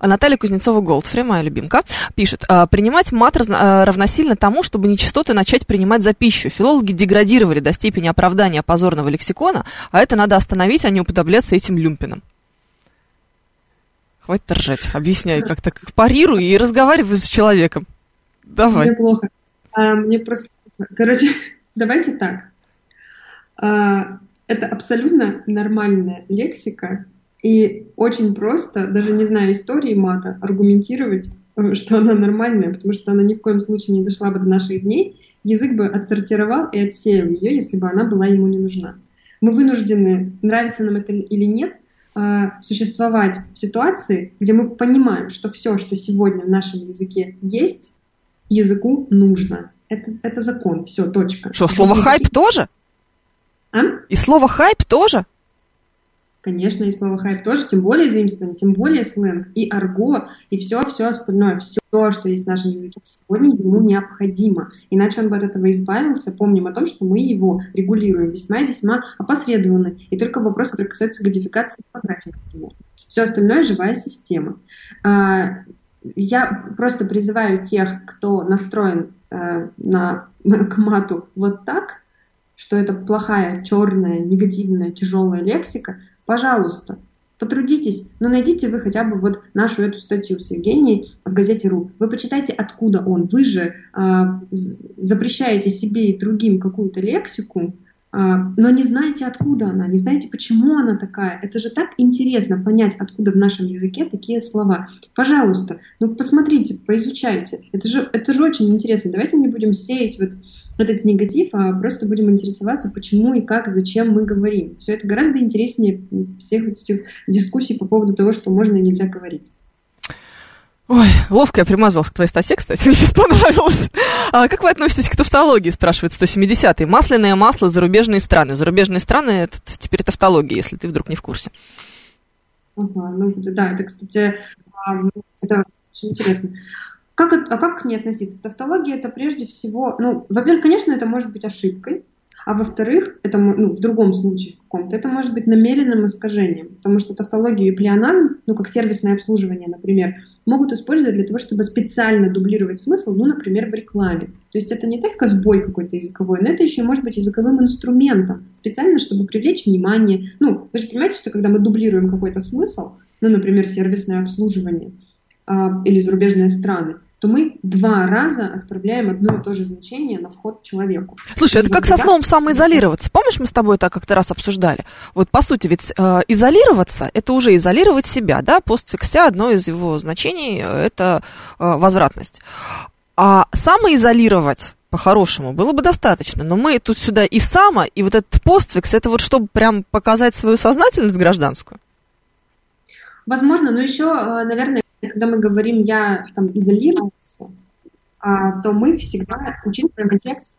Наталья Кузнецова-Голдфри, моя любимка, пишет, «А, принимать мат а, равносильно тому, чтобы нечистоты начать принимать за пищу. Филологи деградировали до степени оправдания позорного лексикона, а это надо остановить, а не уподобляться этим люмпинам. Хватит ржать, объясняй как-то, как парируй и разговаривай с человеком. Давай. Мне плохо. А, мне просто... Короче, давайте так. А, это абсолютно нормальная лексика, и очень просто, даже не зная истории мата, аргументировать, э, что она нормальная, потому что она ни в коем случае не дошла бы до наших дней, язык бы отсортировал и отсеял ее, если бы она была ему не нужна. Мы вынуждены, нравится нам это или нет, э, существовать в ситуации, где мы понимаем, что все, что сегодня в нашем языке есть, языку нужно. Это, это закон, все, точка. Что, слово хайп тоже? А? И слово хайп тоже? Конечно, и слово хайп тоже, тем более заимствование, тем более сленг, и арго, и все-все остальное, все, что есть в нашем языке сегодня, ему необходимо. Иначе он бы от этого избавился. Помним о том, что мы его регулируем весьма и весьма опосредованно. И только вопрос, который касается кодификации фотографий, например. Все остальное – живая система. А, я просто призываю тех, кто настроен э, на, к мату вот так, что это плохая, черная, негативная, тяжелая лексика – Пожалуйста, потрудитесь, но найдите вы хотя бы вот нашу эту статью с Евгенией в газете РУ. Вы почитайте, откуда он. Вы же э, запрещаете себе и другим какую-то лексику, но не знаете, откуда она, не знаете, почему она такая. Это же так интересно понять, откуда в нашем языке такие слова. Пожалуйста, ну посмотрите, поизучайте. Это же, это же очень интересно. Давайте не будем сеять вот этот негатив, а просто будем интересоваться, почему и как, зачем мы говорим. Все это гораздо интереснее всех этих дискуссий по поводу того, что можно и нельзя говорить. Ой, ловко я примазалась к твоей статье, кстати, мне сейчас понравилось. А как вы относитесь к тавтологии, спрашивает 170-й. Масляное масло, зарубежные страны. Зарубежные страны, это теперь тавтология, если ты вдруг не в курсе. Ага, ну да, это, кстати, а, это очень интересно. Как, а как к ней относиться? Тавтология это прежде всего, ну, во-первых, конечно, это может быть ошибкой, а во-вторых, это, ну, в другом случае в каком-то, это может быть намеренным искажением, потому что тавтологию и плеоназм, ну, как сервисное обслуживание, например, могут использовать для того, чтобы специально дублировать смысл, ну, например, в рекламе. То есть это не только сбой какой-то языковой, но это еще может быть языковым инструментом, специально, чтобы привлечь внимание. Ну, вы же понимаете, что когда мы дублируем какой-то смысл, ну, например, сервисное обслуживание а, или зарубежные страны, то мы два раза отправляем одно и то же значение на вход человеку. Слушай, это как со словом самоизолироваться. Помнишь, мы с тобой это как-то раз обсуждали? Вот по сути, ведь э, изолироваться это уже изолировать себя, да? Постфикся одно из его значений э, это э, возвратность. А самоизолировать по-хорошему было бы достаточно. Но мы тут сюда и само, и вот этот постфикс, это вот чтобы прям показать свою сознательность гражданскую. Возможно, но еще, э, наверное, когда мы говорим «я там изолировался», а, то мы всегда учитываем контекст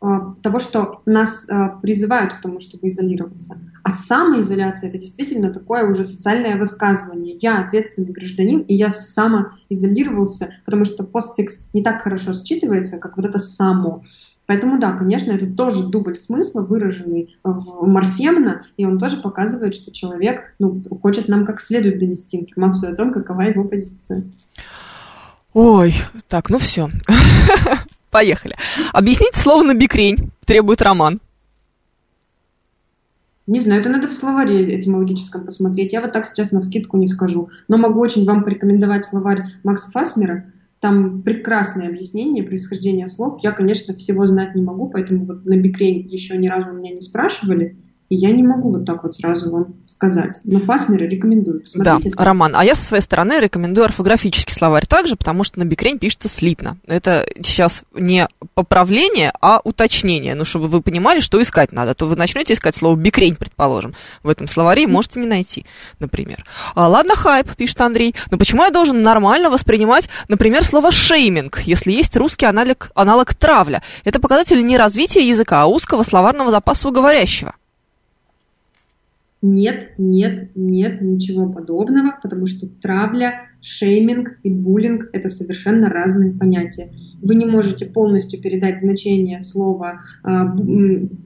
а, того, что нас а, призывают к тому, чтобы изолироваться. А самоизоляция – это действительно такое уже социальное высказывание. Я ответственный гражданин, и я самоизолировался, потому что постфикс не так хорошо считывается, как вот это «само». Поэтому да, конечно, это тоже дубль смысла, выраженный в морфемно, и он тоже показывает, что человек ну, хочет нам как следует донести информацию о том, какова его позиция. Ой, так, ну все. Поехали. Объясните слово на бикрень, требует Роман. Не знаю, это надо в словаре этимологическом посмотреть. Я вот так сейчас на вскидку не скажу. Но могу очень вам порекомендовать словарь Макса Фасмера. Там прекрасное объяснение происхождения слов. Я, конечно, всего знать не могу, поэтому вот на бикрень еще ни разу меня не спрашивали. И я не могу вот так вот сразу вам сказать. Но Фасмера рекомендую. Посмотрите да. Роман. А я со своей стороны рекомендую орфографический словарь также, потому что на бикрень пишется слитно. Это сейчас не поправление, а уточнение. Ну, чтобы вы понимали, что искать надо. То вы начнете искать слово бикрень, предположим, в этом словаре, и можете не найти, например. А, ладно, хайп, пишет Андрей. Но почему я должен нормально воспринимать, например, слово шейминг, если есть русский аналог, аналог травля? Это показатель не развития языка, а узкого словарного запаса у говорящего. Нет, нет, нет, ничего подобного, потому что травля, шейминг и буллинг – это совершенно разные понятия. Вы не можете полностью передать значение слова, э,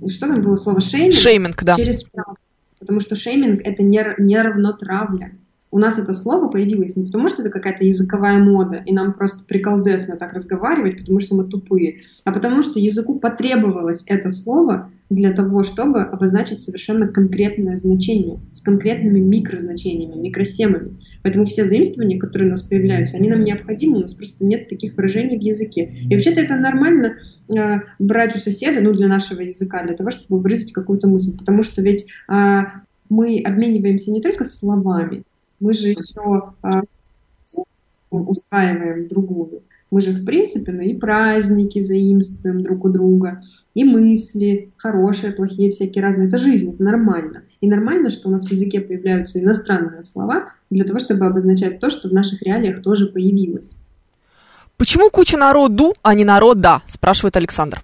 что там было слово шейминг? Шейминг, да. Через травлю, потому что шейминг – это не, не равно травля. У нас это слово появилось не потому, что это какая-то языковая мода, и нам просто приколдесно так разговаривать, потому что мы тупые, а потому что языку потребовалось это слово для того, чтобы обозначить совершенно конкретное значение с конкретными микрозначениями, микросемами. Поэтому все заимствования, которые у нас появляются, они нам необходимы, у нас просто нет таких выражений в языке. И вообще-то это нормально э, брать у соседа, ну, для нашего языка, для того, чтобы выразить какую-то мысль. Потому что ведь э, мы обмениваемся не только словами, мы же еще э, усваиваем другую. Мы же, в принципе, ну и праздники заимствуем друг у друга, и мысли, хорошие, плохие, всякие разные. Это жизнь, это нормально. И нормально, что у нас в языке появляются иностранные слова для того, чтобы обозначать то, что в наших реалиях тоже появилось. Почему куча народу, а не народа? Спрашивает Александр.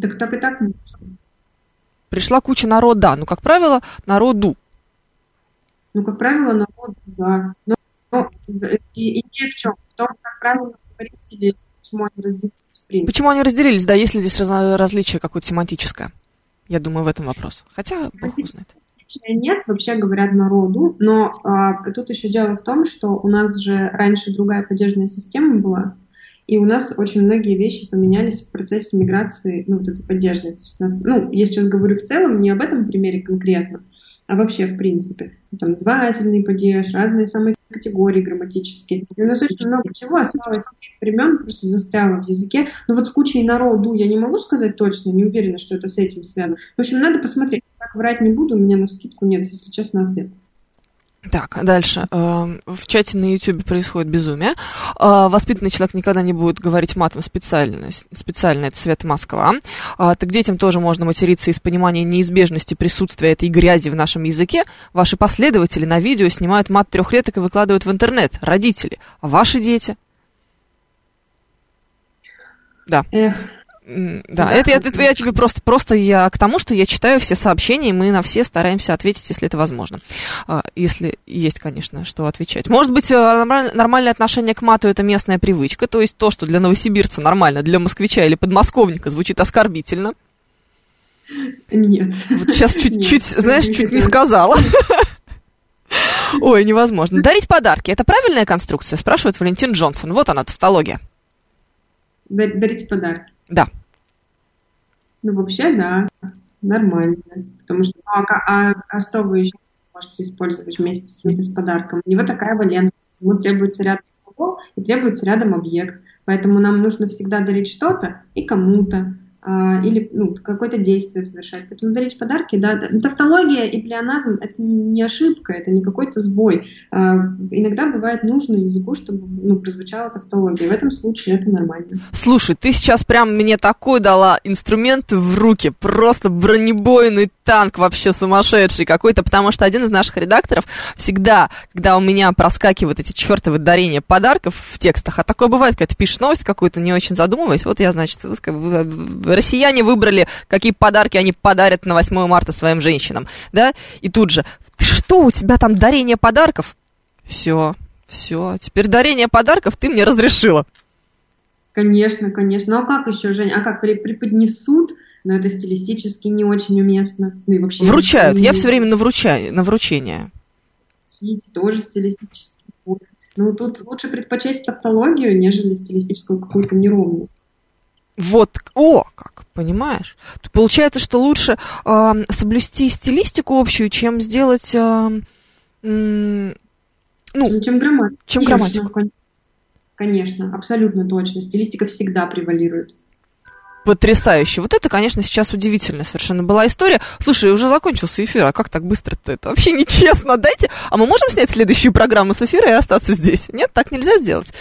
Так так и так можно. Пришла куча народа, ну, как правило, народу. Ну, как правило, народ, да. Но, но и, идея в чем? В том, как правило, говорить или почему они разделились в принципе. Почему они разделились? Да, есть ли здесь разно- различие какое-то семантическое? Я думаю, в этом вопрос. Хотя, бог его знает. Нет, вообще говорят народу, но а, тут еще дело в том, что у нас же раньше другая падежная система была, и у нас очень многие вещи поменялись в процессе миграции, ну, вот этой падежной. То есть у нас, ну, я сейчас говорю в целом, не об этом примере конкретно, а вообще в принципе. Там назывательный падеж, разные самые категории грамматические. И у нас очень много чего осталось с тех времен, просто застряло в языке. Ну вот с кучей народу я не могу сказать точно, не уверена, что это с этим связано. В общем, надо посмотреть. Так врать не буду, у меня на вскидку нет, если честно, ответ. Так, дальше. Эм, В чате на YouTube происходит безумие. Э, Воспитанный человек никогда не будет говорить матом специально. Специально это Свет Москва. А, Так детям тоже можно материться из понимания неизбежности присутствия этой грязи в нашем языке. Ваши последователи на видео снимают мат трехлеток и выкладывают в интернет. Родители. А ваши дети? Да. Эх, Да, Да, это, я- как это я тебе просто, просто я к тому, что я читаю все сообщения, и мы на все стараемся ответить, если это возможно. А, Если есть, конечно, что отвечать. Может быть, э, нормаль- нормальное отношение к мату это местная привычка, то есть то, что для новосибирца нормально, для москвича или подмосковника звучит оскорбительно. нет. Вот сейчас чуть-чуть, знаешь, чуть не сказала. Ой, невозможно. Дарить подарки это правильная конструкция? Спрашивает Валентин Джонсон. Вот она, тавтология. Дар- Дарить подарки. Да. Ну, вообще, да, нормально. Потому что, ну, а, а- а что вы еще можете использовать вместе, вместе с подарком? У него такая валентность, ему требуется рядом и требуется рядом объект. Поэтому нам нужно всегда дарить что-то и кому-то. А, или ну, какое-то действие совершать. Поэтому дарить подарки, да, тавтология и плеоназм – это не ошибка, это не какой-то сбой. А, иногда бывает нужно языку, чтобы ну, прозвучала тавтология. В этом случае это нормально. Слушай, ты сейчас прям мне такой дала инструмент в руки, просто бронебойный танк вообще сумасшедший какой-то, потому что один из наших редакторов всегда, когда у меня проскакивают эти чертовы дарения подарков в текстах, а такое бывает, когда ты пишешь новость какую-то, не очень задумываясь, вот я, значит, россияне выбрали, какие подарки они подарят на 8 марта своим женщинам, да, и тут же, что у тебя там дарение подарков? Все, все, теперь дарение подарков ты мне разрешила. Конечно, конечно. Ну а как еще, Жень? А как при- преподнесут? Но это стилистически не очень уместно. Ну и вообще... Вручают. Я все время на, вруча- на вручение. Просить, тоже стилистический сбор. Ну, тут лучше предпочесть тавтологию, нежели стилистическую какую-то неровность. Вот, о, как, понимаешь? Получается, что лучше ам, соблюсти стилистику общую, чем сделать, ам, м, ну, Ну, чем грамматика. чем Конечно, грамматику. кон- Конечно, абсолютно точно. Стилистика всегда превалирует. Потрясающе. Вот это, конечно, сейчас удивительная совершенно была история. Слушай, уже закончился эфир, а как так быстро-то? Это вообще нечестно. Дайте, а мы можем снять следующую программу с эфира и остаться здесь? Нет, так нельзя сделать.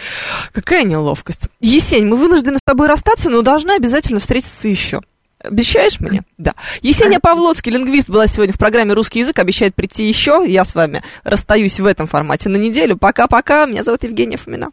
Какая неловкость. Есень, мы вынуждены с тобой расстаться, но должны обязательно встретиться еще. Обещаешь мне? Да. Есения Павлоцкий, лингвист, была сегодня в программе «Русский язык», обещает прийти еще. Я с вами расстаюсь в этом формате на неделю. Пока-пока. Меня зовут Евгения Фомина.